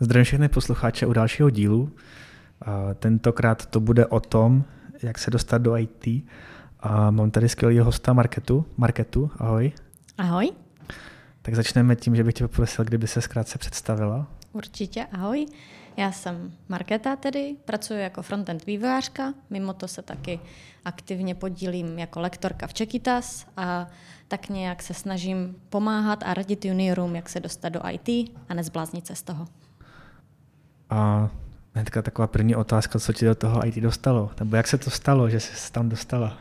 Zdravím všechny posluchače u dalšího dílu. Tentokrát to bude o tom, jak se dostat do IT. A mám tady skvělého hosta Marketu. Marketu, ahoj. Ahoj. Tak začneme tím, že bych tě poprosil, kdyby se zkrátce představila. Určitě, ahoj. Já jsem Markéta tedy, pracuji jako frontend vývojářka, mimo to se taky aktivně podílím jako lektorka v Čekitas a tak nějak se snažím pomáhat a radit juniorům, jak se dostat do IT a nezbláznit se z toho. A hnedka taková první otázka, co ti do toho IT dostalo? Nebo jak se to stalo, že jsi tam dostala?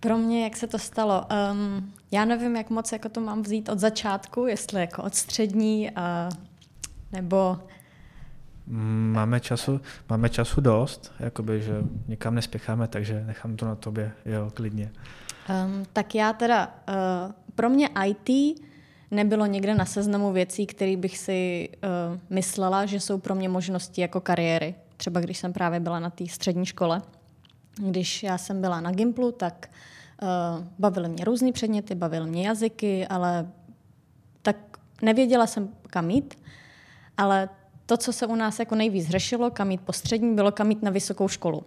Pro mě, jak se to stalo? Um, já nevím, jak moc jako to mám vzít od začátku, jestli jako od střední, uh, nebo Mm, máme času, máme času dost, jakoby, že nikam nespěcháme, takže nechám to na tobě, jo, klidně. Um, tak já teda, uh, pro mě IT nebylo někde na seznamu věcí, které bych si uh, myslela, že jsou pro mě možnosti jako kariéry. Třeba když jsem právě byla na té střední škole. Když já jsem byla na Gimplu, tak uh, bavily mě různé předměty, bavily mě jazyky, ale tak nevěděla jsem, kam jít, ale to, co se u nás jako nejvíc řešilo, kam jít po střední, bylo kam jít na vysokou školu.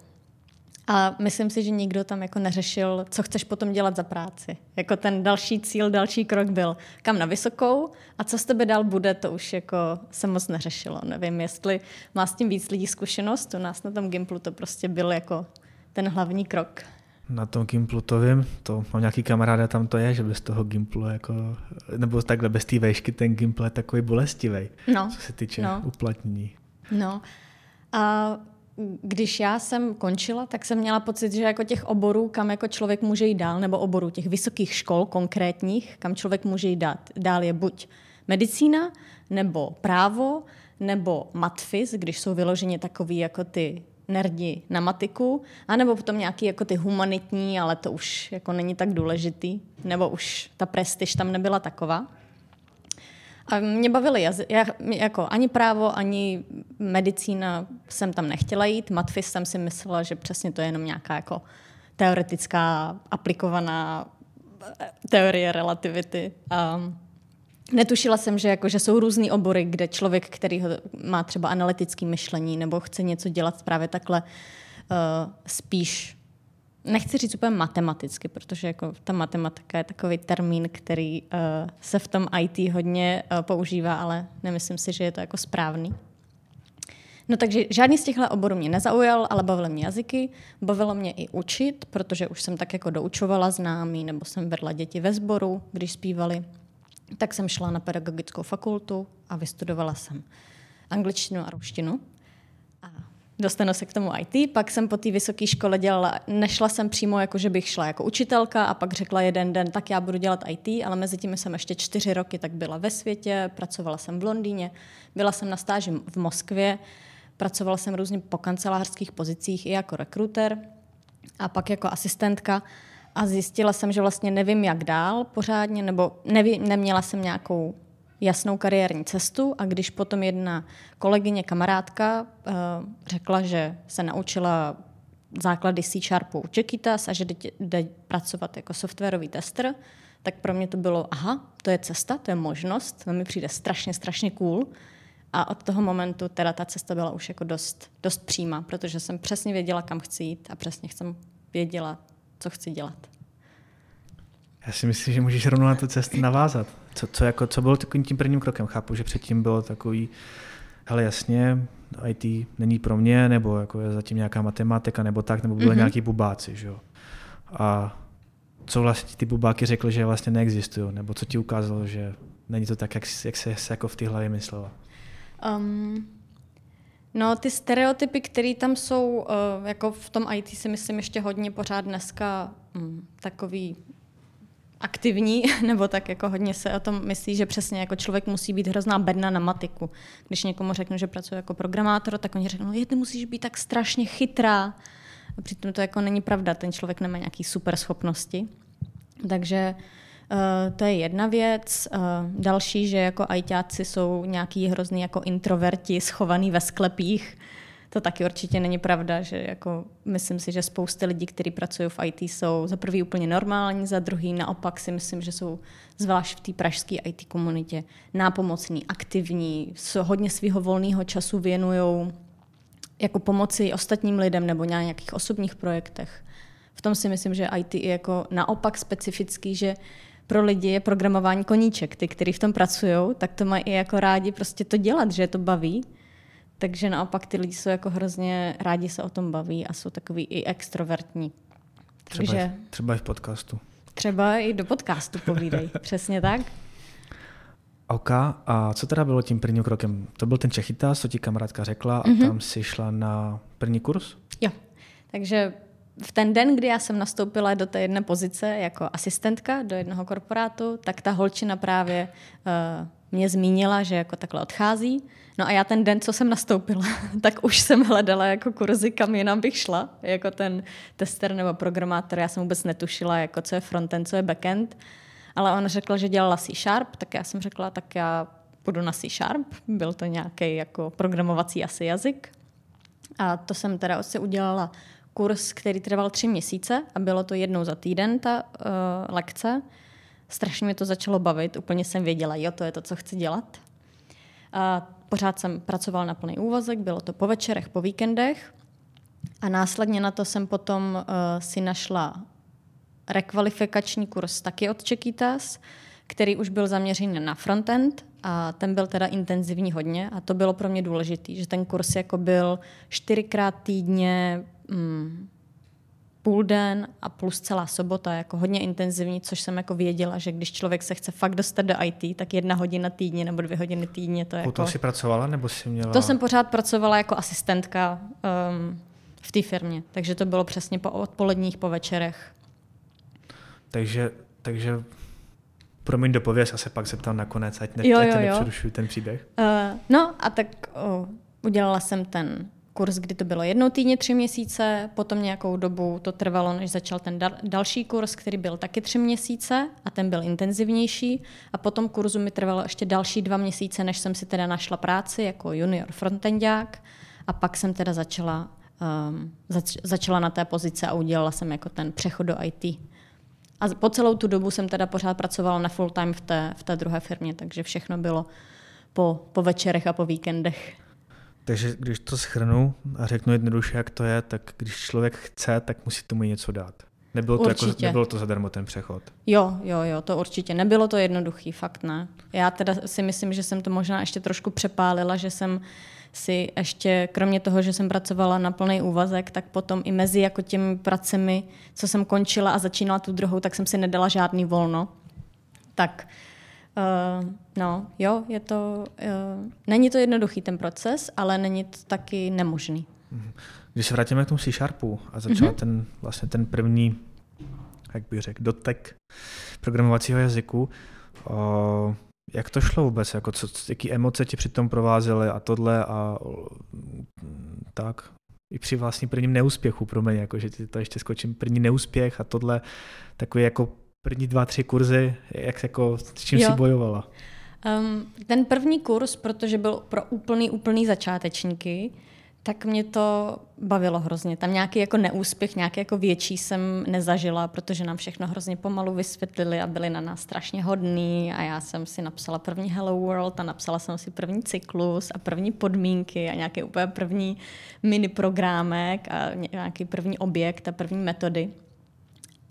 A myslím si, že nikdo tam jako neřešil, co chceš potom dělat za práci. Jako ten další cíl, další krok byl kam na vysokou a co z tebe dál bude, to už jako se moc neřešilo. Nevím, jestli má s tím víc lidí zkušenost, u nás na tom Gimplu to prostě byl jako ten hlavní krok na tom Gimplu to vím, to mám nějaký kamaráda, tam to je, že bez toho Gimplu jako, nebo takhle bez té vejšky ten Gimpl je takový bolestivý, no. co se týče no. uplatnění. No a když já jsem končila, tak jsem měla pocit, že jako těch oborů, kam jako člověk může jít dál, nebo oborů těch vysokých škol konkrétních, kam člověk může jít dát, dál je buď medicína, nebo právo, nebo matfis, když jsou vyloženě takový jako ty nerdi na matiku, anebo potom nějaký jako ty humanitní, ale to už jako není tak důležitý, nebo už ta prestiž tam nebyla taková. A mě bavily jazyky, jako ani právo, ani medicína jsem tam nechtěla jít. Matfis jsem si myslela, že přesně to je jenom nějaká jako teoretická, aplikovaná eh, teorie relativity. Um, Netušila jsem, že, jako, že jsou různý obory, kde člověk, který má třeba analytické myšlení nebo chce něco dělat právě takhle uh, spíš, nechci říct úplně matematicky, protože jako ta matematika je takový termín, který uh, se v tom IT hodně uh, používá, ale nemyslím si, že je to jako správný. No takže žádný z těchto oborů mě nezaujal, ale bavily mě jazyky, bavilo mě i učit, protože už jsem tak jako doučovala známý, nebo jsem vedla děti ve sboru, když zpívali tak jsem šla na pedagogickou fakultu a vystudovala jsem angličtinu a ruštinu. A dostanu se k tomu IT. Pak jsem po té vysoké škole dělala, nešla jsem přímo jako, že bych šla jako učitelka a pak řekla jeden den, tak já budu dělat IT, ale mezi tím jsem ještě čtyři roky tak byla ve světě, pracovala jsem v Londýně, byla jsem na stáži v Moskvě, pracovala jsem různě po kancelářských pozicích i jako rekruter a pak jako asistentka a zjistila jsem, že vlastně nevím, jak dál pořádně, nebo neví, neměla jsem nějakou jasnou kariérní cestu a když potom jedna kolegyně, kamarádka uh, řekla, že se naučila základy C Sharpu u Čekitas a že jde pracovat jako softwarový tester, tak pro mě to bylo, aha, to je cesta, to je možnost, to mi přijde strašně, strašně cool. A od toho momentu teda ta cesta byla už jako dost, dost přímá, protože jsem přesně věděla, kam chci jít a přesně jsem věděla, co chci dělat. Já si myslím, že můžeš rovnou na tu cestu navázat. Co, co, jako, co bylo takovým tím prvním krokem? Chápu, že předtím bylo takový, hele jasně, IT není pro mě, nebo jako je zatím nějaká matematika, nebo tak, nebo byly mm-hmm. nějaký bubáci, že jo. A co vlastně ty bubáky řekly, že vlastně neexistují, nebo co ti ukázalo, že není to tak, jak, jak se jako v té hlavě myslela? Um, No, ty stereotypy, které tam jsou, uh, jako v tom IT si myslím ještě hodně pořád dneska um, takový aktivní, nebo tak jako hodně se o tom myslí, že přesně jako člověk musí být hrozná bedna na matiku. Když někomu řeknu, že pracuje jako programátor, tak oni řeknou, je, ty musíš být tak strašně chytrá. A přitom to jako není pravda, ten člověk nemá nějaký super schopnosti. Takže Uh, to je jedna věc. Uh, další, že jako ajťáci jsou nějaký hrozný jako introverti schovaný ve sklepích, to taky určitě není pravda, že jako myslím si, že spousty lidí, kteří pracují v IT, jsou za prvý úplně normální, za druhý naopak si myslím, že jsou zvlášť v té pražské IT komunitě nápomocní, aktivní, hodně svého volného času věnují jako pomoci ostatním lidem nebo nějakých osobních projektech. V tom si myslím, že IT je jako naopak specifický, že pro lidi je programování koníček. Ty, kteří v tom pracují, tak to mají i jako rádi prostě to dělat, že je to baví. Takže naopak ty lidi jsou jako hrozně rádi se o tom baví a jsou takový i extrovertní. Třeba, Takže, i, třeba i v podcastu. Třeba i do podcastu povídej, přesně tak. OK, a co teda bylo tím prvním krokem? To byl ten Čechita, co ti kamarádka řekla a mm-hmm. tam si šla na první kurz? Jo, takže v ten den, kdy já jsem nastoupila do té jedné pozice jako asistentka do jednoho korporátu, tak ta holčina právě uh, mě zmínila, že jako takhle odchází. No a já ten den, co jsem nastoupila, tak už jsem hledala jako kurzy, kam jinam bych šla, jako ten tester nebo programátor. Já jsem vůbec netušila, jako co je frontend, co je backend. Ale on řekl, že dělala C Sharp, tak já jsem řekla, tak já půjdu na C Sharp. Byl to nějaký jako programovací asi jazyk. A to jsem teda si udělala kurz, který trval tři měsíce a bylo to jednou za týden ta uh, lekce. Strašně mi to začalo bavit, úplně jsem věděla, jo, to je to, co chci dělat. A pořád jsem pracoval na plný úvazek, bylo to po večerech, po víkendech. A následně na to jsem potom uh, si našla rekvalifikační kurz taky od Čekitas, který už byl zaměřený na frontend a ten byl teda intenzivní hodně a to bylo pro mě důležité, že ten kurz jako byl čtyřikrát týdně mm, půl den a plus celá sobota, jako hodně intenzivní, což jsem jako věděla, že když člověk se chce fakt dostat do IT, tak jedna hodina týdně nebo dvě hodiny týdně, to je jako... To jsi pracovala nebo jsi měla... To jsem pořád pracovala jako asistentka um, v té firmě, takže to bylo přesně po odpoledních, po večerech. Takže, takže promiň dopověz a se pak zeptám nakonec, ať, ne, jo, jo, ať nepřerušuju ten příběh. Uh, no a tak uh, udělala jsem ten kurz, kdy to bylo jednou týdně tři měsíce, potom nějakou dobu to trvalo, než začal ten dal- další kurz, který byl taky tři měsíce a ten byl intenzivnější a potom kurzu mi trvalo ještě další dva měsíce, než jsem si teda našla práci jako junior frontendák a pak jsem teda začala, um, zač- začala na té pozici a udělala jsem jako ten přechod do IT. A po celou tu dobu jsem teda pořád pracovala na full time v té, v té druhé firmě, takže všechno bylo po, po večerech a po víkendech. Takže když to schrnu a řeknu jednoduše, jak to je, tak když člověk chce, tak musí tomu něco dát. Nebylo to, jako, nebylo to zadarmo ten přechod. Jo, jo, jo, to určitě. Nebylo to jednoduchý, fakt ne. Já teda si myslím, že jsem to možná ještě trošku přepálila, že jsem si ještě, kromě toho, že jsem pracovala na plný úvazek, tak potom i mezi jako těmi pracemi, co jsem končila a začínala tu druhou, tak jsem si nedala žádný volno. Tak Uh, no, jo, je to, uh, není to jednoduchý ten proces, ale není to taky nemožný. Mhm. Když se vrátíme k tomu C-Sharpu a začal mm-hmm. ten vlastně ten první, jak bych řekl, dotek programovacího jazyku, uh, jak to šlo vůbec? Jako co, jaký emoce ti přitom provázely a tohle a tak? I při vlastně prvním neúspěchu pro mě, jako že ti to ještě skočím, první neúspěch a tohle, takový jako první dva, tři kurzy, jak jako, s čím jo. jsi bojovala? Um, ten první kurz, protože byl pro úplný, úplný začátečníky, tak mě to bavilo hrozně. Tam nějaký jako neúspěch, nějaký jako větší jsem nezažila, protože nám všechno hrozně pomalu vysvětlili a byli na nás strašně hodní a já jsem si napsala první Hello World a napsala jsem si první cyklus a první podmínky a nějaký úplně první mini programek a nějaký první objekt a první metody.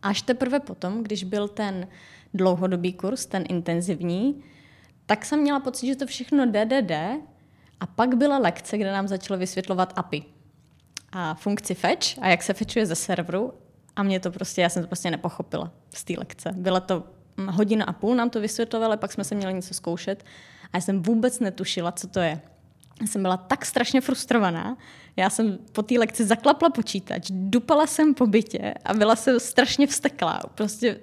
Až teprve potom, když byl ten dlouhodobý kurz, ten intenzivní, tak jsem měla pocit, že to všechno jde, jde, jde. A pak byla lekce, kde nám začalo vysvětlovat API a funkci fetch a jak se fetchuje ze serveru. A mě to prostě, já jsem to prostě nepochopila z té lekce. Byla to hodina a půl, nám to vysvětlovali, pak jsme se měli něco zkoušet a já jsem vůbec netušila, co to je. Já jsem byla tak strašně frustrovaná. Já jsem po té lekci zaklapla počítač, dupala jsem po bytě a byla jsem strašně vsteklá. Prostě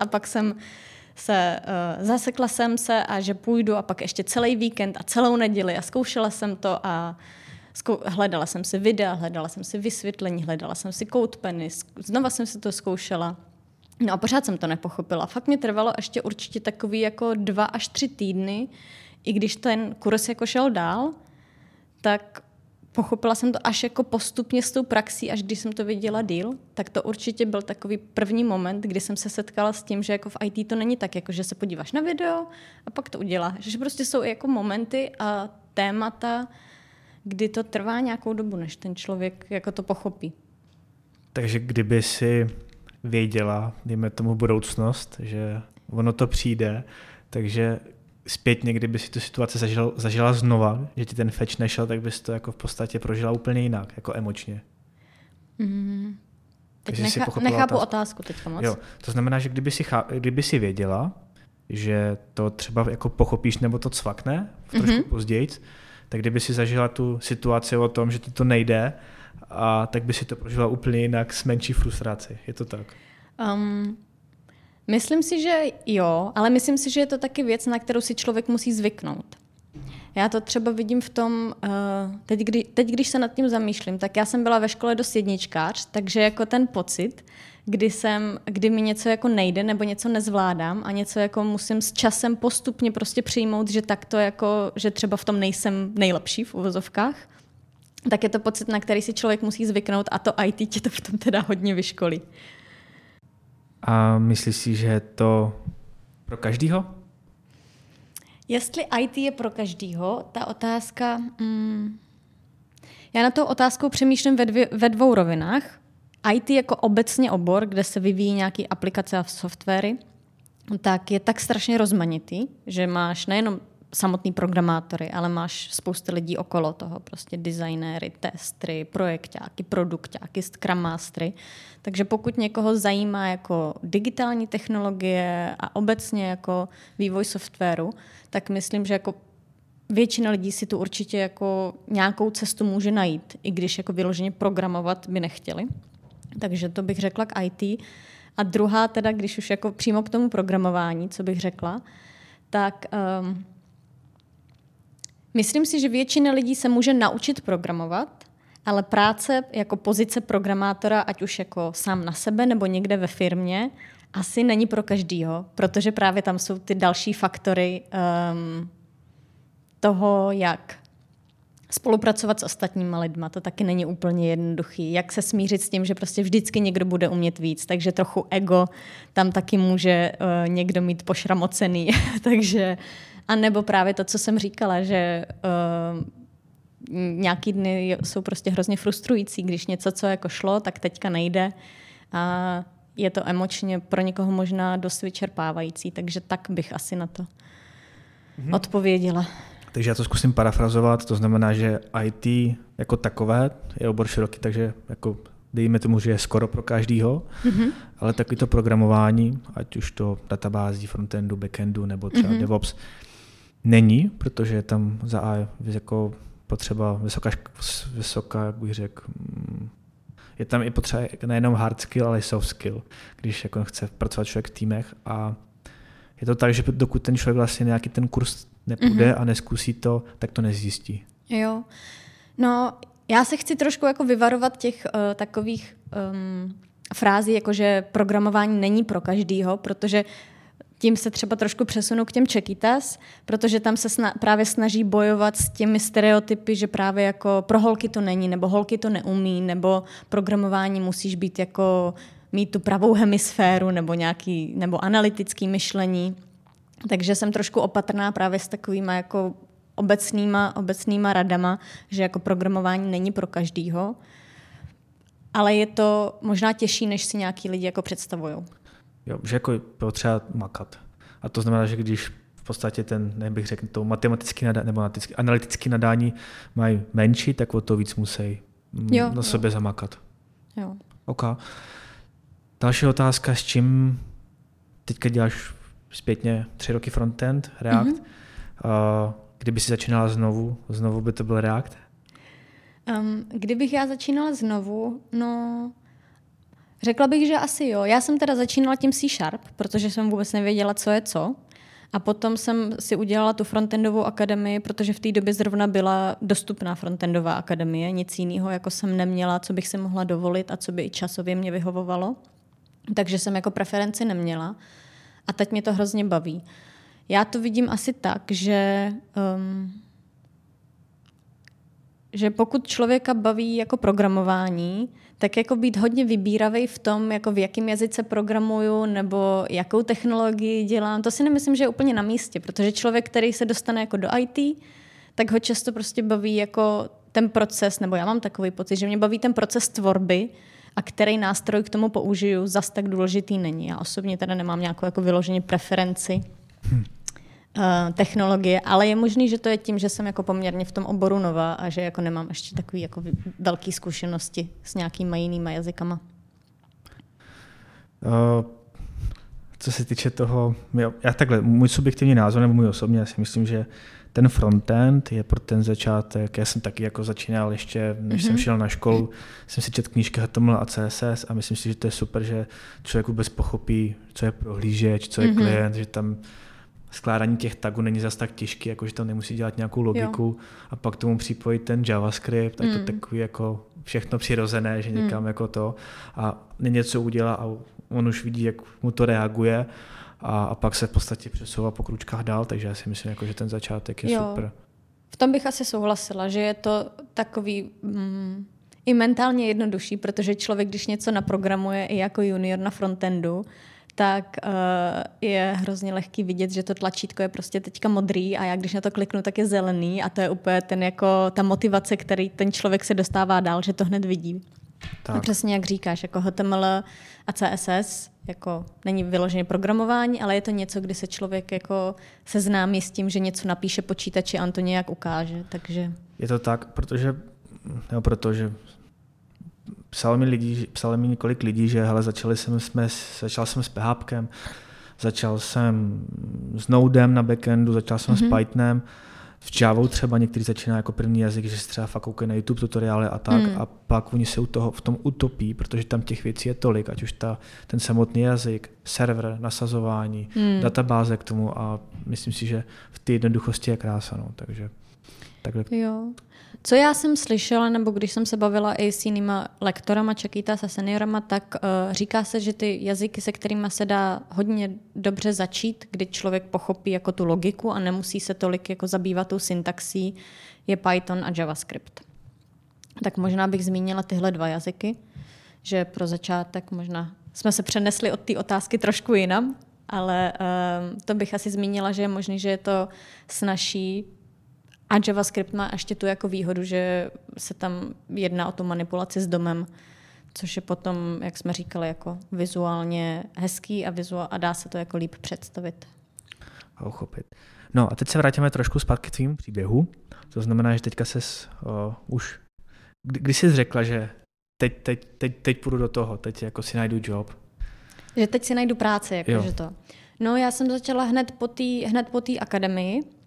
a pak jsem se, uh, zasekla jsem se a že půjdu a pak ještě celý víkend a celou neděli a zkoušela jsem to a zkou- hledala jsem si videa, hledala jsem si vysvětlení, hledala jsem si CodePenny, znova jsem si to zkoušela. No a pořád jsem to nepochopila. Fakt mě trvalo ještě určitě takový jako dva až tři týdny, i když ten kurz jako šel dál, tak pochopila jsem to až jako postupně s tou praxí, až když jsem to viděla díl, tak to určitě byl takový první moment, kdy jsem se setkala s tím, že jako v IT to není tak, jako že se podíváš na video a pak to uděláš. Že prostě jsou jako momenty a témata, kdy to trvá nějakou dobu, než ten člověk jako to pochopí. Takže kdyby si věděla, dejme tomu budoucnost, že ono to přijde, takže zpětně, kdyby si tu situaci zažila, zažila znova, že ti ten feč nešel, tak bys to jako v podstatě prožila úplně jinak, jako emočně. Mm. Teď necha, nechápu otázku, otázku teďka moc. Jo, to znamená, že kdyby si, kdyby si věděla, že to třeba jako pochopíš nebo to cvakne v trošku mm-hmm. později, tak kdyby si zažila tu situaci o tom, že ti to nejde, a tak by si to prožila úplně jinak s menší frustrací. Je to tak? Um, myslím si, že jo, ale myslím si, že je to taky věc, na kterou si člověk musí zvyknout. Já to třeba vidím v tom, uh, teď, kdy, teď když se nad tím zamýšlím, tak já jsem byla ve škole dost jedničkář, takže jako ten pocit, kdy, jsem, kdy mi něco jako nejde nebo něco nezvládám a něco jako musím s časem postupně prostě přijmout, že tak to jako, že třeba v tom nejsem nejlepší v uvozovkách, tak je to pocit, na který si člověk musí zvyknout a to IT tě to v tom teda hodně vyškolí. A myslíš si, že je to pro každýho? Jestli IT je pro každýho, ta otázka... Mm, já na tou otázkou přemýšlím ve, dvě, ve dvou rovinách. IT jako obecně obor, kde se vyvíjí nějaké aplikace a softwary, tak je tak strašně rozmanitý, že máš nejenom samotný programátory, ale máš spoustu lidí okolo toho, prostě designéry, testry, projektáky, produktáky, scrum mastery. Takže pokud někoho zajímá jako digitální technologie a obecně jako vývoj softwaru, tak myslím, že jako většina lidí si tu určitě jako nějakou cestu může najít, i když jako vyloženě programovat by nechtěli. Takže to bych řekla k IT. A druhá teda, když už jako přímo k tomu programování, co bych řekla, tak um, Myslím si, že většina lidí se může naučit programovat, ale práce jako pozice programátora, ať už jako sám na sebe nebo někde ve firmě, asi není pro každýho, protože právě tam jsou ty další faktory um, toho, jak spolupracovat s ostatníma lidma, to taky není úplně jednoduchý. Jak se smířit s tím, že prostě vždycky někdo bude umět víc, takže trochu ego tam taky může uh, někdo mít pošramocený. takže a nebo právě to, co jsem říkala, že uh, nějaký dny jsou prostě hrozně frustrující, když něco, co jako šlo, tak teďka nejde. A je to emočně pro někoho možná dost vyčerpávající, takže tak bych asi na to mm-hmm. odpověděla. Takže já to zkusím parafrazovat, to znamená, že IT jako takové je obor široký, takže jako dejme tomu, že je skoro pro každýho, mm-hmm. ale taky to programování, ať už to databází, frontendu, backendu nebo třeba mm-hmm. DevOps, není, protože je tam za A jako potřeba vysoká, vysoká jak bych řekl, mm, je tam i potřeba nejenom hard skill, ale i soft skill, když jako chce pracovat člověk v týmech a je to tak, že dokud ten člověk vlastně nějaký ten kurz nepůjde mm-hmm. a neskusí to, tak to nezjistí. Jo. No, já se chci trošku jako vyvarovat těch uh, takových um, frází, jako že programování není pro každýho, protože tím se třeba trošku přesunu k těm čekitas, protože tam se sna- právě snaží bojovat s těmi stereotypy, že právě jako pro holky to není, nebo holky to neumí, nebo programování musíš být jako mít tu pravou hemisféru, nebo nějaký, nebo analytický myšlení. Takže jsem trošku opatrná právě s takovými jako obecnýma, obecnýma radama, že jako programování není pro každýho, ale je to možná těžší, než si nějaký lidi jako představují. Jo, že jako potřeba makat. A to znamená, že když v podstatě ten, nebych řekl, to matematický nadání, nebo analytický nadání mají menší, tak o to víc musí mm, jo, na sobě jo. zamakat. Jo. OK. Další otázka, s čím teďka děláš zpětně tři roky frontend, React. Mm-hmm. Uh, kdyby si začínala znovu, znovu by to byl React? Um, kdybych já začínala znovu, no Řekla bych, že asi jo. Já jsem teda začínala tím C Sharp, protože jsem vůbec nevěděla, co je co. A potom jsem si udělala tu frontendovou akademii, protože v té době zrovna byla dostupná frontendová akademie. Nic jiného jako jsem neměla, co bych si mohla dovolit a co by i časově mě vyhovovalo. Takže jsem jako preferenci neměla. A teď mě to hrozně baví. Já to vidím asi tak, že um, že pokud člověka baví jako programování, tak jako být hodně vybíravý v tom, jako v jakém jazyce programuju nebo jakou technologii dělám, to si nemyslím, že je úplně na místě, protože člověk, který se dostane jako do IT, tak ho často prostě baví jako ten proces, nebo já mám takový pocit, že mě baví ten proces tvorby a který nástroj k tomu použiju, zas tak důležitý není. Já osobně teda nemám nějakou jako vyloženě preferenci. Uh, technologie, ale je možný, že to je tím, že jsem jako poměrně v tom oboru nová a že jako nemám ještě takové jako velké zkušenosti s nějakýma jinýma jazykama. Uh, co se týče toho, já takhle, můj subjektivní názor nebo můj osobní, já si myslím, že ten frontend je pro ten začátek, já jsem taky jako začínal ještě, než mm-hmm. jsem mhm. šel na školu, jsem si četl knížky HTML a CSS a myslím si, že to je super, že člověk vůbec pochopí, co je prohlížeč, co je mm-hmm. klient, že tam skládání těch tagů není zas tak těžký, jako že tam nemusí dělat nějakou logiku jo. a pak tomu připojit ten JavaScript, mm. to takový jako všechno přirozené, že někam mm. jako to a něco udělá a on už vidí, jak mu to reaguje a, a pak se v podstatě přesouvá po kručkách dál, takže já si myslím, jako, že ten začátek je jo. super. V tom bych asi souhlasila, že je to takový mm, i mentálně jednodušší, protože člověk, když něco naprogramuje i jako junior na frontendu, tak uh, je hrozně lehký vidět, že to tlačítko je prostě teďka modrý a já když na to kliknu, tak je zelený a to je úplně ten jako ta motivace, který ten člověk se dostává dál, že to hned vidí. Tak. A přesně jak říkáš, jako HTML a CSS jako není vyloženě programování, ale je to něco, kdy se člověk jako seznámí s tím, že něco napíše počítači a on to nějak ukáže. Takže... Je to tak, protože, no, protože psalo mi, lidi, psalo mi několik lidí, že hele, začali jsem, jsme, začal jsem s PHP, začal jsem s Nodem na backendu, začal jsem mm-hmm. s mhm. Pythonem, v Java třeba některý začíná jako první jazyk, že se třeba fakt koukají na YouTube tutoriály a tak mm. a pak oni se u toho, v tom utopí, protože tam těch věcí je tolik, ať už ta, ten samotný jazyk, server, nasazování, mm. databáze k tomu a myslím si, že v té jednoduchosti je krása, no, takže takhle. Jo. Co já jsem slyšela, nebo když jsem se bavila i s jinýma lektorama, čekýta se seniorama, tak uh, říká se, že ty jazyky, se kterými se dá hodně dobře začít, kdy člověk pochopí jako tu logiku a nemusí se tolik jako zabývat tou syntaxí, je Python a JavaScript. Tak možná bych zmínila tyhle dva jazyky, že pro začátek možná jsme se přenesli od té otázky trošku jinam, ale uh, to bych asi zmínila, že je možné, že je to snaží a JavaScript má ještě tu jako výhodu, že se tam jedná o tu manipulaci s domem, což je potom, jak jsme říkali, jako vizuálně hezký a, vizuál, a dá se to jako líp představit. A uchopit. No a teď se vrátíme trošku zpátky k tvým příběhu. To znamená, že teďka ses uh, už, kdy, kdy jsi řekla, že teď, teď, teď, teď půjdu do toho, teď jako si najdu job. Že teď si najdu práci, jako že to. No já jsem začala hned po té hned po akademii,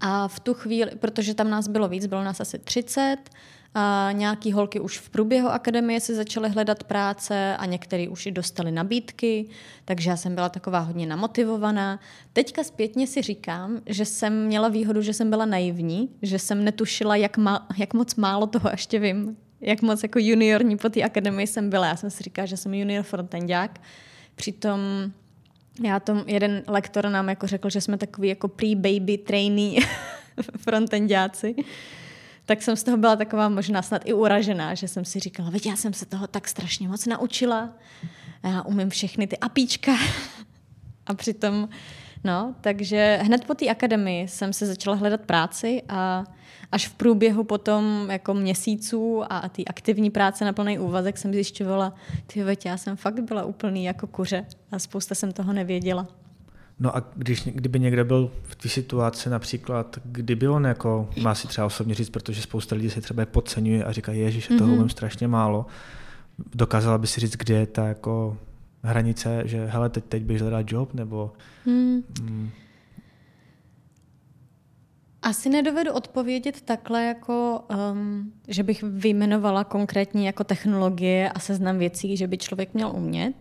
a v tu chvíli, protože tam nás bylo víc, bylo nás asi 30, a nějaký holky už v průběhu akademie si začaly hledat práce a některý už i dostali nabídky, takže já jsem byla taková hodně namotivovaná. Teďka zpětně si říkám, že jsem měla výhodu, že jsem byla naivní, že jsem netušila, jak, ma, jak moc málo toho ještě vím, jak moc jako juniorní po té akademii jsem byla. Já jsem si říkala, že jsem junior frontendák. Přitom já tom jeden lektor nám jako řekl, že jsme takový jako pre-baby trainee frontendáci. Tak jsem z toho byla taková možná snad i uražená, že jsem si říkala, veď já jsem se toho tak strašně moc naučila. Já umím všechny ty apíčka. a přitom, no, takže hned po té akademii jsem se začala hledat práci a až v průběhu potom jako měsíců a ty aktivní práce na plný úvazek jsem zjišťovala, ty veď, já jsem fakt byla úplný jako kuře a spousta jsem toho nevěděla. No a když, kdyby někdo byl v té situaci například, kdyby on jako, má si třeba osobně říct, protože spousta lidí se třeba podceňuje a říká, ježiš, toho mm-hmm. strašně málo, dokázala by si říct, kde je ta jako hranice, že hele, teď, teď bych hledat job, nebo... Mm. Mm, asi nedovedu odpovědět takhle, jako, um, že bych vyjmenovala konkrétní jako technologie a seznam věcí, že by člověk měl umět.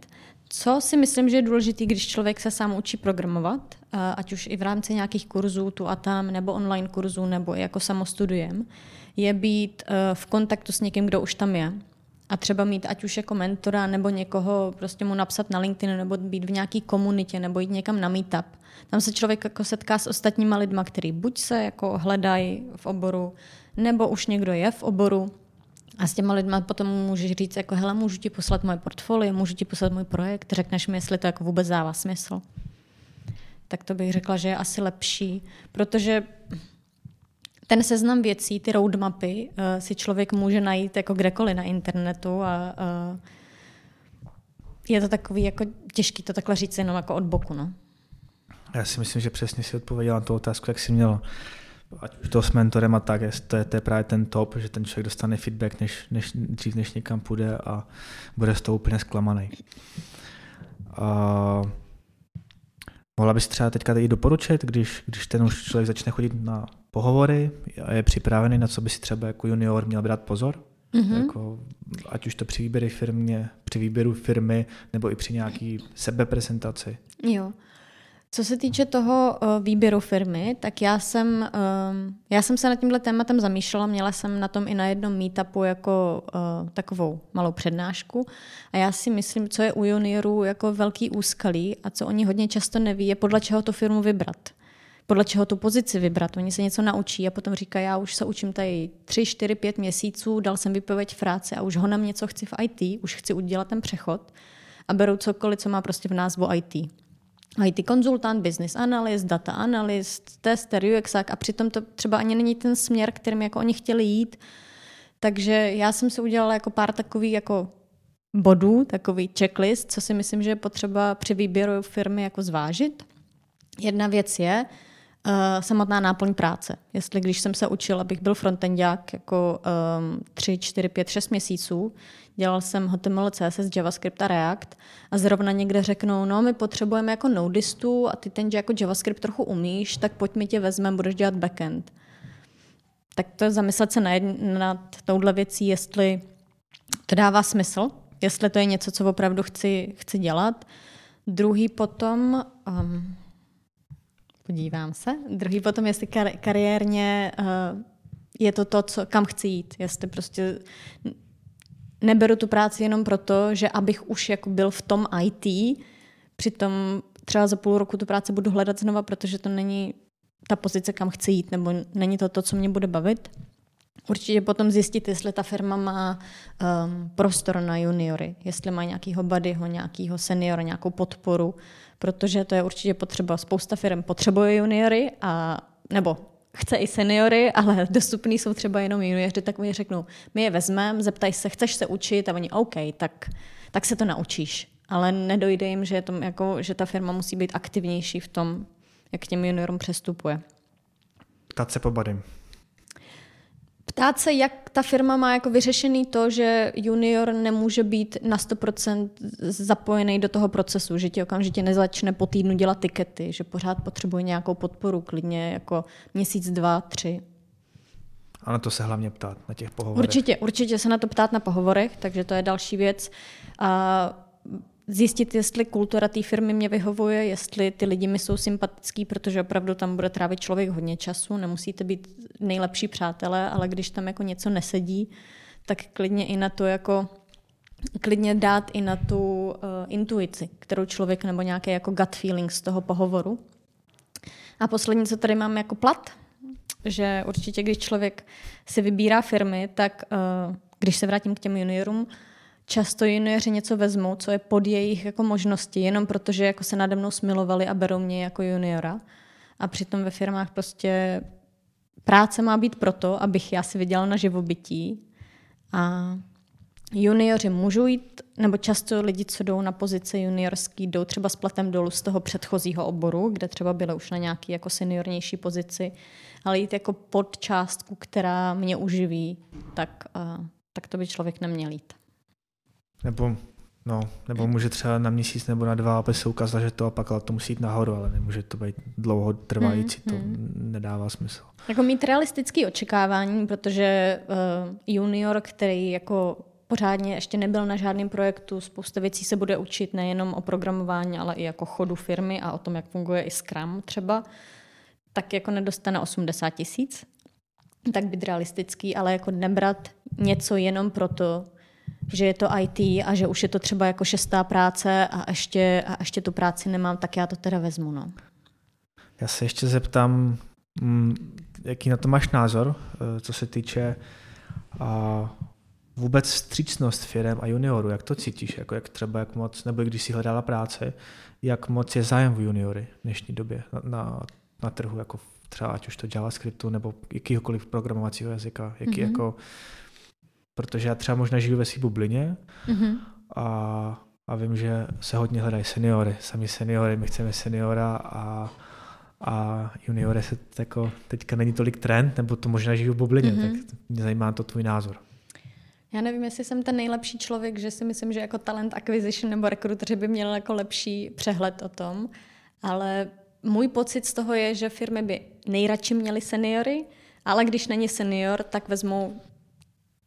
Co si myslím, že je důležité, když člověk se sám učí programovat, ať už i v rámci nějakých kurzů tu a tam, nebo online kurzů, nebo i jako samostudiem, je být uh, v kontaktu s někým, kdo už tam je. A třeba mít ať už jako mentora nebo někoho, prostě mu napsat na LinkedIn nebo být v nějaký komunitě nebo jít někam na meetup. Tam se člověk jako setká s ostatníma lidma, který buď se jako hledají v oboru, nebo už někdo je v oboru a s těma lidma potom můžeš říct, jako hele, můžu ti poslat moje portfolio, můžu ti poslat můj projekt, řekneš mi, jestli to jako vůbec dává smysl. Tak to bych řekla, že je asi lepší, protože ten seznam věcí, ty roadmapy, uh, si člověk může najít jako kdekoliv na internetu a uh, je to takový jako těžký to takhle říct jenom jako od boku. No. Já si myslím, že přesně si odpověděla na tu otázku, jak jsi měl ať už to s mentorem a tak, to je, to je právě ten top, že ten člověk dostane feedback než, než, dřív, než někam půjde a bude z toho úplně zklamaný. A mohla bys třeba teďka i doporučit, když, když ten už člověk začne chodit na pohovory a je připravený, na co by si třeba jako junior měl brát pozor? Mm-hmm. Jako, ať už to při výběru firmě, při výběru firmy, nebo i při nějaký sebeprezentaci. Jo. Co se týče toho uh, výběru firmy, tak já jsem, uh, já jsem se nad tímhle tématem zamýšlela, měla jsem na tom i na jednom meetupu jako uh, takovou malou přednášku a já si myslím, co je u juniorů jako velký úskalí a co oni hodně často neví, je podle čeho tu firmu vybrat podle čeho tu pozici vybrat. Oni se něco naučí a potom říkají, já už se učím tady 3, 4, 5 měsíců, dal jsem vypověď v práci a už ho na něco chci v IT, už chci udělat ten přechod a berou cokoliv, co má prostě v názvu IT. IT konzultant, business analyst, data analyst, tester, UX a přitom to třeba ani není ten směr, kterým jako oni chtěli jít. Takže já jsem si udělala jako pár takových jako bodů, takový checklist, co si myslím, že je potřeba při výběru firmy jako zvážit. Jedna věc je, Uh, samotná náplň práce. Jestli když jsem se učila, abych byl frontendák jako um, 3, 4, 5, 6 měsíců, dělal jsem HTML, CSS, JavaScript a React a zrovna někde řeknou, no my potřebujeme jako nodistu a ty ten jako JavaScript trochu umíš, tak pojď mi tě vezmeme, budeš dělat backend. Tak to je zamyslet se nad, nad touhle věcí, jestli to dává smysl, jestli to je něco, co opravdu chci, chci dělat. Druhý potom, um, podívám se. Druhý potom, jestli kar- kariérně uh, je to to, co, kam chci jít. Jestli prostě neberu tu práci jenom proto, že abych už jako byl v tom IT, přitom třeba za půl roku tu práci budu hledat znova, protože to není ta pozice, kam chci jít, nebo není to to, co mě bude bavit. Určitě potom zjistit, jestli ta firma má um, prostor na juniory, jestli má nějakýho buddyho, nějakýho seniora, nějakou podporu, protože to je určitě potřeba. Spousta firm potřebuje juniory, a, nebo chce i seniory, ale dostupný jsou třeba jenom junioři, tak oni řeknou, my je vezmeme, zeptaj se, chceš se učit a oni OK, tak, tak se to naučíš. Ale nedojde jim, že, je to, jako, že ta firma musí být aktivnější v tom, jak k těm juniorům přestupuje. Ptát se po badym ptát se, jak ta firma má jako vyřešený to, že junior nemůže být na 100% zapojený do toho procesu, že ti okamžitě nezačne po týdnu dělat tikety, že pořád potřebuje nějakou podporu, klidně jako měsíc, dva, tři. A na to se hlavně ptát, na těch pohovorech. Určitě, určitě se na to ptát na pohovorech, takže to je další věc. A zjistit, jestli kultura té firmy mě vyhovuje, jestli ty lidi mi jsou sympatický, protože opravdu tam bude trávit člověk hodně času, nemusíte být nejlepší přátelé, ale když tam jako něco nesedí, tak klidně i na to jako klidně dát i na tu uh, intuici, kterou člověk nebo nějaký jako gut feeling z toho pohovoru. A poslední, co tady mám jako plat, že určitě, když člověk si vybírá firmy, tak uh, když se vrátím k těm juniorům, často junioři něco vezmou, co je pod jejich jako možnosti, jenom protože jako se nade mnou smilovali a berou mě jako juniora. A přitom ve firmách prostě práce má být proto, abych já si vydělal na živobytí. A junioři můžou jít, nebo často lidi, co jdou na pozice juniorský, jdou třeba s platem dolů z toho předchozího oboru, kde třeba byly už na nějaký jako seniornější pozici, ale jít jako pod částku, která mě uživí, tak, uh, tak to by člověk neměl jít. Nebo, no, nebo může třeba na měsíc nebo na dva, aby se ukázalo, že to a pak to musí jít nahoru, ale nemůže to být dlouho trvající, hmm, to hmm. nedává smysl. Jako mít realistické očekávání, protože uh, junior, který jako pořádně ještě nebyl na žádném projektu, spousta věcí se bude učit nejenom o programování, ale i jako chodu firmy a o tom, jak funguje i Scrum třeba, tak jako nedostane 80 tisíc, tak být realistický, ale jako nebrat něco jenom proto, že je to IT a že už je to třeba jako šestá práce a ještě, a ještě tu práci nemám, tak já to teda vezmu. No. Já se ještě zeptám, mm, jaký na to máš názor, eh, co se týče a vůbec střícnost firm a juniorů, jak to cítíš, jako jak třeba, jak moc, nebo když si hledala práce, jak moc je zájem v juniory v dnešní době na, na, na trhu, jako třeba ať už to JavaScriptu nebo jakýhokoliv programovacího jazyka, jaký mm-hmm. jako, protože já třeba možná žiju ve své bublině mm-hmm. a, a vím, že se hodně hledají seniory, sami seniory, my chceme seniora a a juniory se jako teďka není tolik trend, nebo to možná žiju v bublině, mm-hmm. tak mě zajímá to tvůj názor. Já nevím, jestli jsem ten nejlepší člověk, že si myslím, že jako talent acquisition nebo rekruteři by měli jako lepší přehled o tom, ale můj pocit z toho je, že firmy by nejradši měly seniory, ale když není senior, tak vezmou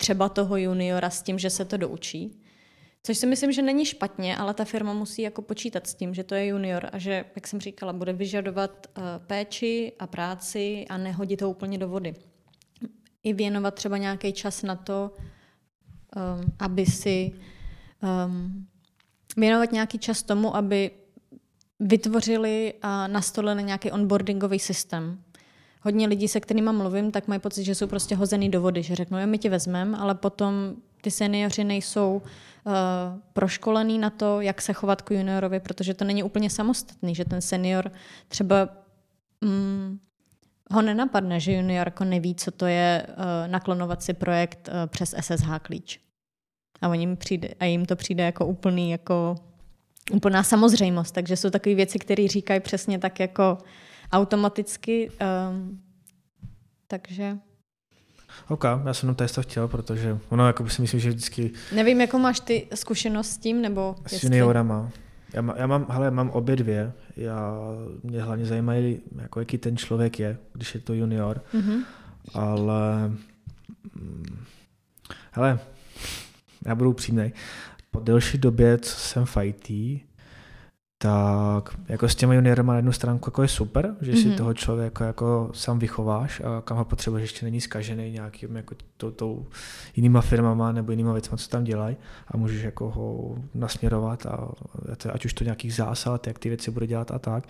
třeba toho juniora s tím, že se to doučí. Což si myslím, že není špatně, ale ta firma musí jako počítat s tím, že to je junior a že, jak jsem říkala, bude vyžadovat uh, péči a práci a nehodit ho úplně do vody. I věnovat třeba nějaký čas na to, um, aby si um, věnovat nějaký čas tomu, aby vytvořili a nastolili nějaký onboardingový systém. Hodně lidí, se kterými mluvím, tak mají pocit, že jsou prostě hozený do vody, že řeknou, jo, my tě vezmeme, ale potom ty seniori nejsou uh, proškolený na to, jak se chovat k juniorovi, protože to není úplně samostatný, že ten senior třeba mm, ho nenapadne, že junior jako neví, co to je uh, naklonovat si projekt uh, přes SSH klíč. A, jim přijde, a jim to přijde jako úplný, jako úplná samozřejmost. Takže jsou takové věci, které říkají přesně tak jako automaticky. Um, takže OK, já jsem to to chtěl, protože ono jako si myslím, že vždycky... Nevím, jakou máš ty zkušenost s tím, nebo... S jestli... juniorama. Já, má, já mám, hele, mám obě dvě. Já, mě hlavně zajímají, jako jaký ten člověk je, když je to junior. Mm-hmm. Ale... Mm, hele, já budu upřímnej. Po delší době, co jsem v IT, tak jako s těmi juniorama na jednu stránku jako je super, že mm-hmm. si mhm. toho člověka jako sám vychováš a kam ho potřebuješ, ještě není zkažený nějakým jako to, tou jinýma firmama nebo jinýma věcmi, co tam dělají a můžeš jako ho nasměrovat a ať už to nějakých zásad, jak ty věci bude dělat a tak.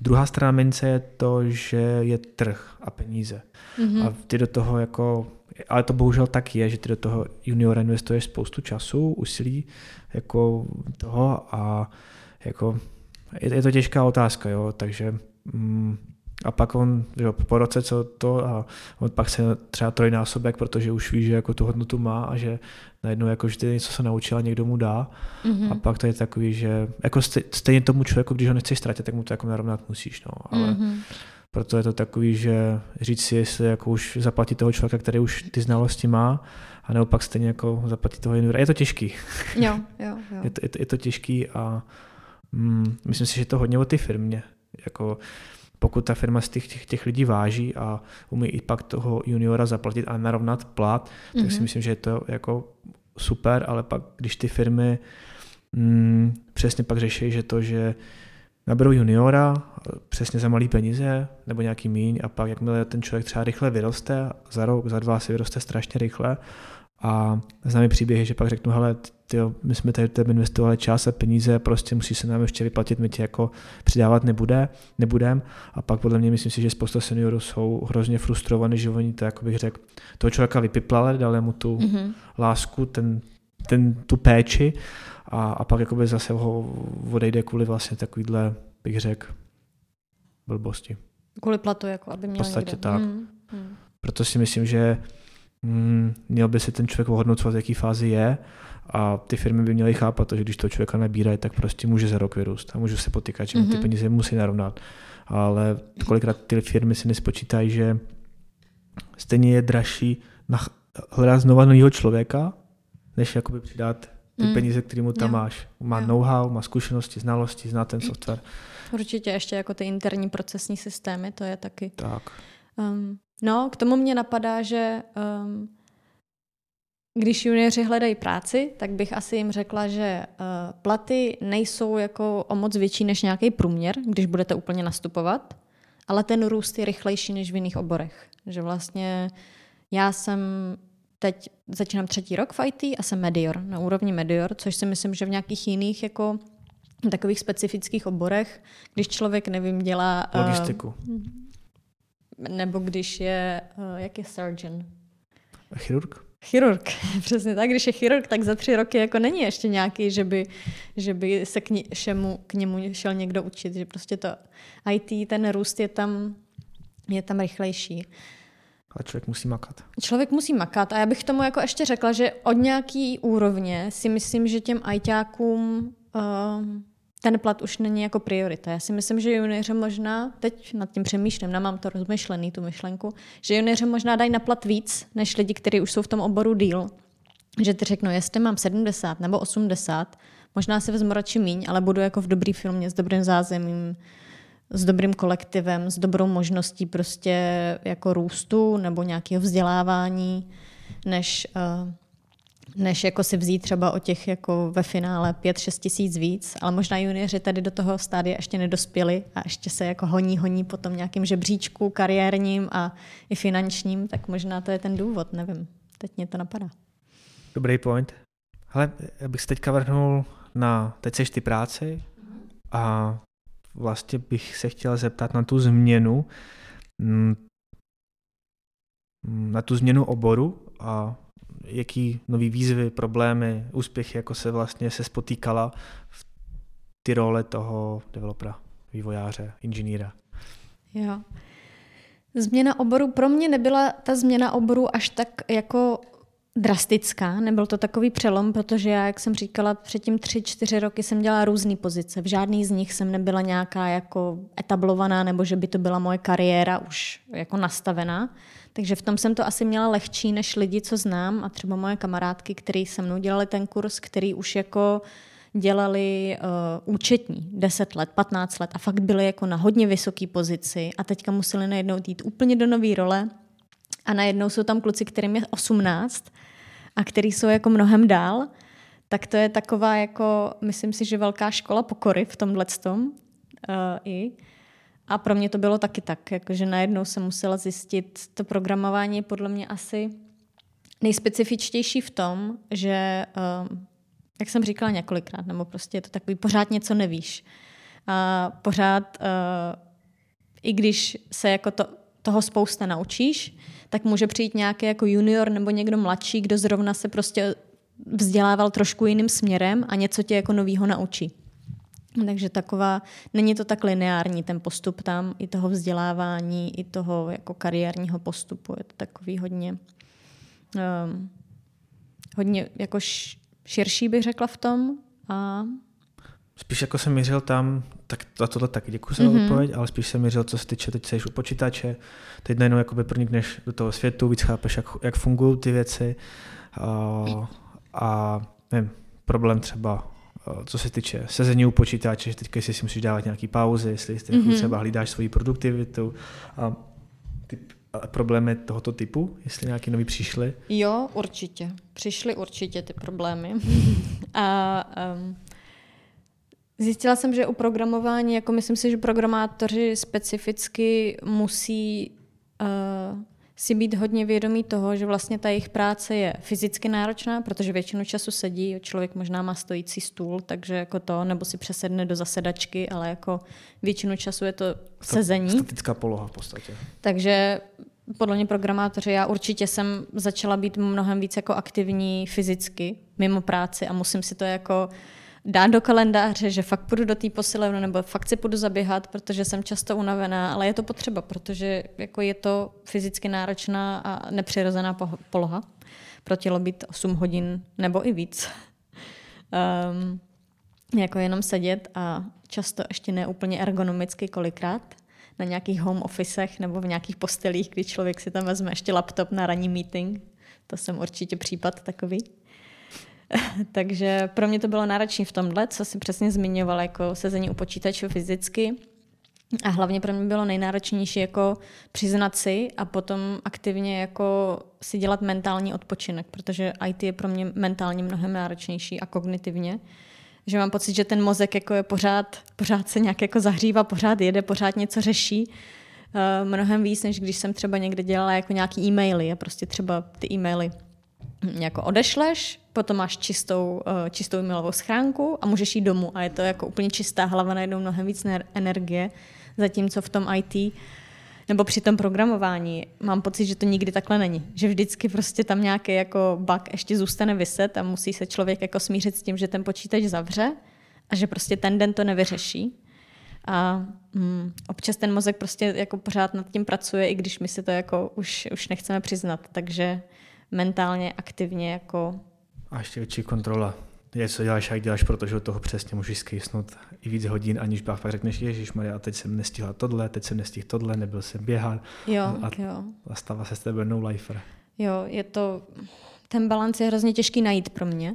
Druhá strana mince je to, že je trh a peníze. Mm-hmm. A ty do toho jako, ale to bohužel tak je, že ty do toho juniora investuješ spoustu času, úsilí jako toho a jako, je, je to těžká otázka, jo, takže mm, a pak on, jo, po roce co to a on pak se třeba trojnásobek, protože už ví, že jako tu hodnotu má a že najednou jako vždy něco se naučil a někdo mu dá mm-hmm. a pak to je takový, že jako stejně tomu člověku, když ho nechceš ztratit, tak mu to jako narovnat musíš, no, ale mm-hmm. proto je to takový, že říct si, jestli jako už zaplatit toho člověka, který už ty znalosti má, a nebo pak stejně jako zaplatit toho juniora. Je to těžký. Jo, jo, jo. je, to, je, to, je to těžký a mm, myslím si, že to hodně o ty firmě. Jako, pokud ta firma z těch, těch, těch lidí váží a umí i pak toho juniora zaplatit a narovnat plat, mm-hmm. tak si mhm. myslím, že je to jako super, ale pak, když ty firmy mm, přesně pak řeší, že to, že naberou juniora přesně za malý peníze nebo nějaký míň a pak jakmile ten člověk třeba rychle vyroste, za rok, za dva si vyroste strašně rychle a známe příběhy, že pak řeknu, hele, tyjo, my jsme tady tebe investovali čas a peníze, prostě musí se nám ještě vyplatit, my tě jako přidávat nebude, nebudem. A pak podle mě myslím si, že spousta seniorů jsou hrozně frustrovaní, že oni to, jako bych řekl, toho člověka vypiplali, dali mu tu mm-hmm. lásku, ten, ten, tu péči a, a pak jakoby zase ho odejde kvůli vlastně takovýhle, bych řekl, blbosti. Kvůli platu, jako aby měl V podstatě někde. tak. Mm, mm. Proto si myslím, že měl by si ten člověk ohodnocovat, v jaký fázi je a ty firmy by měly chápat to, že když to člověka nabírají, tak prostě může za rok vyrůst a může se potýkat, že mm-hmm. ty mhm. peníze musí narovnat. Ale kolikrát ty firmy si nespočítají, že stejně je dražší hledat znova nového člověka, než jakoby přidat ty mm. peníze, které mu tam jo. máš. Má jo. know-how, má zkušenosti, znalosti, zná ten software. Určitě ještě jako ty interní procesní systémy, to je taky. Tak. Um, no, k tomu mě napadá, že um, když junioři hledají práci, tak bych asi jim řekla, že uh, platy nejsou jako o moc větší než nějaký průměr, když budete úplně nastupovat, ale ten růst je rychlejší než v jiných oborech. Že vlastně já jsem teď začínám třetí rok v IT a jsem medior, na úrovni medior, což si myslím, že v nějakých jiných jako takových specifických oborech, když člověk, nevím, dělá... Logistiku. Uh, nebo když je, uh, jak je surgeon? Chirurg? Chirurg, přesně tak. Když je chirurg, tak za tři roky jako není ještě nějaký, že by, že by se k, němu, k němu šel někdo učit. Že prostě to IT, ten růst je tam, je tam rychlejší. Ale člověk musí makat. Člověk musí makat a já bych tomu jako ještě řekla, že od nějaký úrovně si myslím, že těm ajťákům uh, ten plat už není jako priorita. Já si myslím, že junioři možná, teď nad tím přemýšlím, nemám to rozmyšlený, tu myšlenku, že junioři možná dají na plat víc, než lidi, kteří už jsou v tom oboru díl. Že ty řeknu, jestli mám 70 nebo 80, možná se vezmu radši míň, ale budu jako v dobrý filmě s dobrým zázemím, s dobrým kolektivem, s dobrou možností prostě jako růstu nebo nějakého vzdělávání, než, uh, než jako si vzít třeba o těch jako ve finále 5-6 tisíc víc, ale možná junioři tady do toho stádia ještě nedospěli a ještě se jako honí, honí po tom nějakým žebříčku kariérním a i finančním, tak možná to je ten důvod, nevím. Teď mě to napadá. Dobrý point. Ale já bych se teďka vrhnul na, teď seš ty práci a vlastně bych se chtěl zeptat na tu změnu, mm, na tu změnu oboru a jaký nový výzvy, problémy, úspěchy, jako se vlastně se spotýkala v ty role toho developera, vývojáře, inženýra. Jo. Změna oboru pro mě nebyla ta změna oboru až tak jako drastická, nebyl to takový přelom, protože já, jak jsem říkala, předtím tři, čtyři roky jsem dělala různé pozice. V žádný z nich jsem nebyla nějaká jako etablovaná, nebo že by to byla moje kariéra už jako nastavená. Takže v tom jsem to asi měla lehčí než lidi, co znám a třeba moje kamarádky, který se mnou dělali ten kurz, který už jako dělali uh, účetní 10 let, 15 let a fakt byli jako na hodně vysoké pozici a teďka museli najednou jít úplně do nové role a najednou jsou tam kluci, kterým je 18 a který jsou jako mnohem dál, tak to je taková jako, myslím si, že velká škola pokory v tomhle tom uh, i. A pro mě to bylo taky tak, jakože najednou jsem musela zjistit, to programování je podle mě asi nejspecifičtější v tom, že, uh, jak jsem říkala několikrát, nebo prostě je to takový, pořád něco nevíš. A pořád, uh, i když se jako to, toho spousta naučíš, tak může přijít nějaký jako junior nebo někdo mladší, kdo zrovna se prostě vzdělával trošku jiným směrem a něco tě jako novýho naučí. Takže taková, není to tak lineární ten postup tam, i toho vzdělávání, i toho jako kariérního postupu. Je to takový hodně, um, hodně jako širší bych řekla v tom. A Spíš jako jsem měřil tam, tak za tohle taky děkuji za mm-hmm. odpověď, ale spíš jsem měřil, co se týče, teď jsi u počítače, teď najednou jakoby pronikneš do toho světu, víc chápeš, jak, jak fungují ty věci a, a nevím, problém třeba co se týče sezení u počítače, že teďka si musíš dávat nějaký pauzy, jestli mm-hmm. třeba hlídáš svoji produktivitu a ty problémy tohoto typu, jestli nějaký nový přišly? Jo, určitě. Přišly určitě ty problémy. a um, Zjistila jsem, že u programování, jako myslím si, že programátoři specificky musí uh, si být hodně vědomí toho, že vlastně ta jejich práce je fyzicky náročná, protože většinu času sedí, člověk možná má stojící stůl, takže jako to, nebo si přesedne do zasedačky, ale jako většinu času je to sezení. Statická poloha v podstatě. Takže podle mě programátoři, já určitě jsem začala být mnohem víc jako aktivní fyzicky mimo práci a musím si to jako dát do kalendáře, že fakt půjdu do té posilovny nebo fakt si půjdu zaběhat, protože jsem často unavená, ale je to potřeba, protože jako je to fyzicky náročná a nepřirozená poloha pro tělo být 8 hodin nebo i víc. Um, jako jenom sedět a často ještě ne úplně ergonomicky kolikrát na nějakých home officech nebo v nějakých postelích, kdy člověk si tam vezme ještě laptop na ranní meeting. To jsem určitě případ takový. Takže pro mě to bylo náročné v tomhle, co si přesně zmiňovala, jako sezení u počítače fyzicky. A hlavně pro mě bylo nejnáročnější jako přiznat si a potom aktivně jako si dělat mentální odpočinek, protože IT je pro mě mentálně mnohem náročnější a kognitivně. Že mám pocit, že ten mozek jako je pořád, pořád se nějak jako zahřívá, pořád jede, pořád něco řeší. Uh, mnohem víc, než když jsem třeba někde dělala jako nějaký e-maily a prostě třeba ty e-maily jako odešleš, potom máš čistou, uh, čistou e-mailovou schránku a můžeš jít domů a je to jako úplně čistá hlava, najednou mnohem víc energie, zatímco v tom IT nebo při tom programování mám pocit, že to nikdy takhle není. Že vždycky prostě tam nějaký jako bug ještě zůstane vyset a musí se člověk jako smířit s tím, že ten počítač zavře a že prostě ten den to nevyřeší. A mm, občas ten mozek prostě jako pořád nad tím pracuje, i když my si to jako už, už nechceme přiznat. Takže mentálně, aktivně jako... A ještě větší kontrola je, co děláš, jak děláš, protože od toho přesně můžeš skýsnout i víc hodin, aniž pak fakt řekneš, Ježíš Maria, a teď jsem nestihla tohle, teď jsem nestihl tohle, nebyl jsem běhat. Jo, a, jo. a stává se z tebe no lifer. Jo, je to, ten balans je hrozně těžký najít pro mě.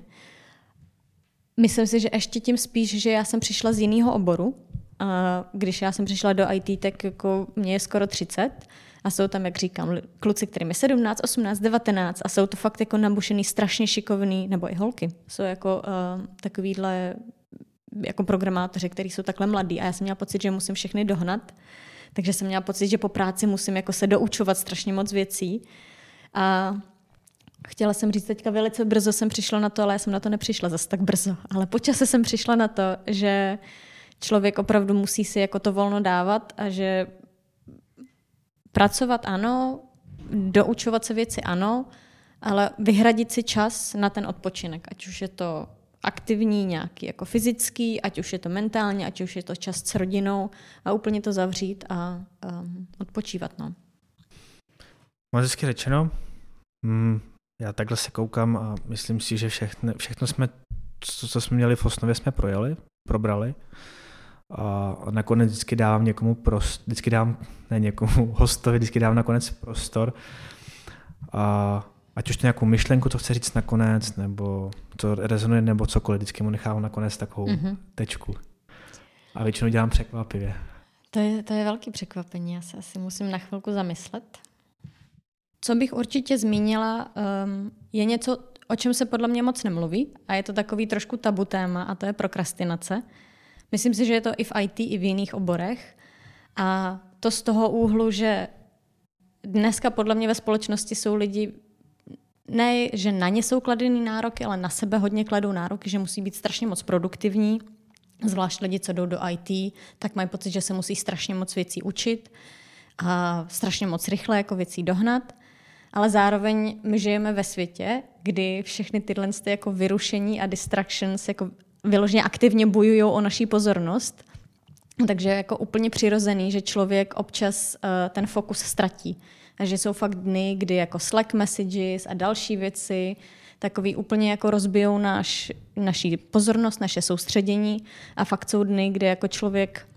Myslím si, že ještě tím spíš, že já jsem přišla z jiného oboru. A když já jsem přišla do IT, tak jako mě je skoro 30 a jsou tam, jak říkám, kluci, kterým je 17, 18, 19 a jsou to fakt jako nabušený, strašně šikovný, nebo i holky. Jsou jako uh, takovýhle jako programátoři, kteří jsou takhle mladí a já jsem měla pocit, že musím všechny dohnat. Takže jsem měla pocit, že po práci musím jako se doučovat strašně moc věcí. A chtěla jsem říct, teďka velice brzo jsem přišla na to, ale já jsem na to nepřišla zase tak brzo. Ale po čase jsem přišla na to, že člověk opravdu musí si jako to volno dávat a že pracovat ano, doučovat se věci ano, ale vyhradit si čas na ten odpočinek, ať už je to aktivní, nějaký jako fyzický, ať už je to mentálně, ať už je to čas s rodinou a úplně to zavřít a um, odpočívat. No. Moc hezky řečeno. Mm, já takhle se koukám a myslím si, že všechno, všechno jsme, co, co jsme měli v osnově, jsme projeli, probrali a nakonec vždycky dávám někomu prostor, vždycky dám, ne někomu, hostovi, vždycky dávám nakonec prostor a ať už to nějakou myšlenku, to chce říct nakonec, nebo to rezonuje, nebo cokoliv, vždycky mu nechávám nakonec takovou mm-hmm. tečku. A většinou dělám překvapivě. To je, to je velký překvapení, já se asi musím na chvilku zamyslet. Co bych určitě zmínila, um, je něco, o čem se podle mě moc nemluví a je to takový trošku tabu téma a to je prokrastinace. Myslím si, že je to i v IT, i v jiných oborech. A to z toho úhlu, že dneska podle mě ve společnosti jsou lidi, ne, že na ně jsou kladeny nároky, ale na sebe hodně kladou nároky, že musí být strašně moc produktivní, zvlášť lidi, co jdou do IT, tak mají pocit, že se musí strašně moc věcí učit a strašně moc rychle jako věcí dohnat. Ale zároveň my žijeme ve světě, kdy všechny tyhle jako vyrušení a distractions jako vyloženě aktivně bojují o naší pozornost. Takže je jako úplně přirozený, že člověk občas uh, ten fokus ztratí. Takže jsou fakt dny, kdy jako Slack messages a další věci takový úplně jako rozbijou naš, naší pozornost, naše soustředění a fakt jsou dny, kdy jako člověk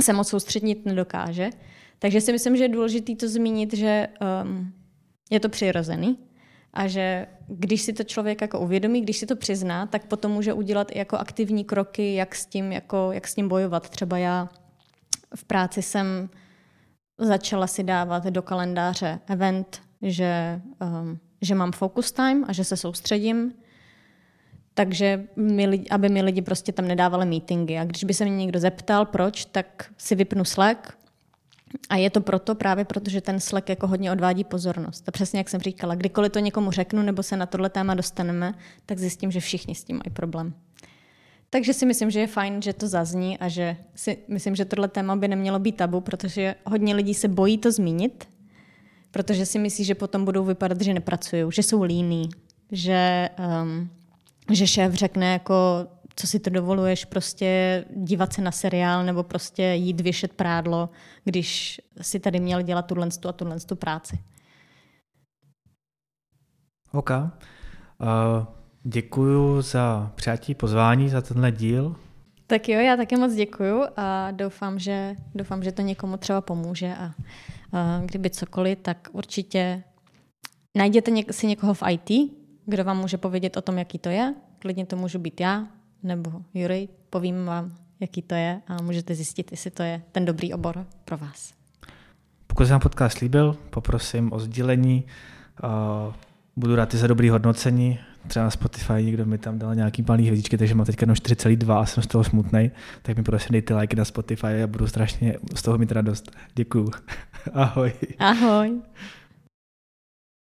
se moc soustředit nedokáže. Takže si myslím, že je důležité to zmínit, že um, je to přirozený a že když si to člověk jako uvědomí, když si to přizná, tak potom může udělat i jako aktivní kroky, jak s tím, jako, jak s tím bojovat. Třeba já v práci jsem začala si dávat do kalendáře event, že, um, že mám focus time a že se soustředím, takže mi, aby mi lidi prostě tam nedávali meetingy. A když by se mě někdo zeptal, proč, tak si vypnu Slack, a je to proto právě proto, že ten Slack jako hodně odvádí pozornost. A přesně jak jsem říkala, kdykoliv to někomu řeknu nebo se na tohle téma dostaneme, tak zjistím, že všichni s tím mají problém. Takže si myslím, že je fajn, že to zazní a že si myslím, že tohle téma by nemělo být tabu, protože hodně lidí se bojí to zmínit, protože si myslí, že potom budou vypadat, že nepracují, že jsou líní, že, um, že šéf řekne jako co si to dovoluješ, prostě dívat se na seriál nebo prostě jít věšet prádlo, když si tady měl dělat tuhle a tuhle tu práci. OK. Uh, děkuju za přijatí pozvání, za tenhle díl. Tak jo, já také moc děkuju a doufám, že, doufám, že to někomu třeba pomůže a uh, kdyby cokoliv, tak určitě najděte něk- si někoho v IT, kdo vám může povědět o tom, jaký to je. Klidně to můžu být já, nebo Jurej, povím vám, jaký to je a můžete zjistit, jestli to je ten dobrý obor pro vás. Pokud se vám podcast líbil, poprosím o sdílení. Budu rád i za dobrý hodnocení. Třeba na Spotify někdo mi tam dal nějaký malý hvězdičky, takže mám teď jenom 4,2 a jsem z toho smutný. Tak mi prosím dejte like na Spotify a budu strašně z toho mít radost. Děkuju. Ahoj. Ahoj.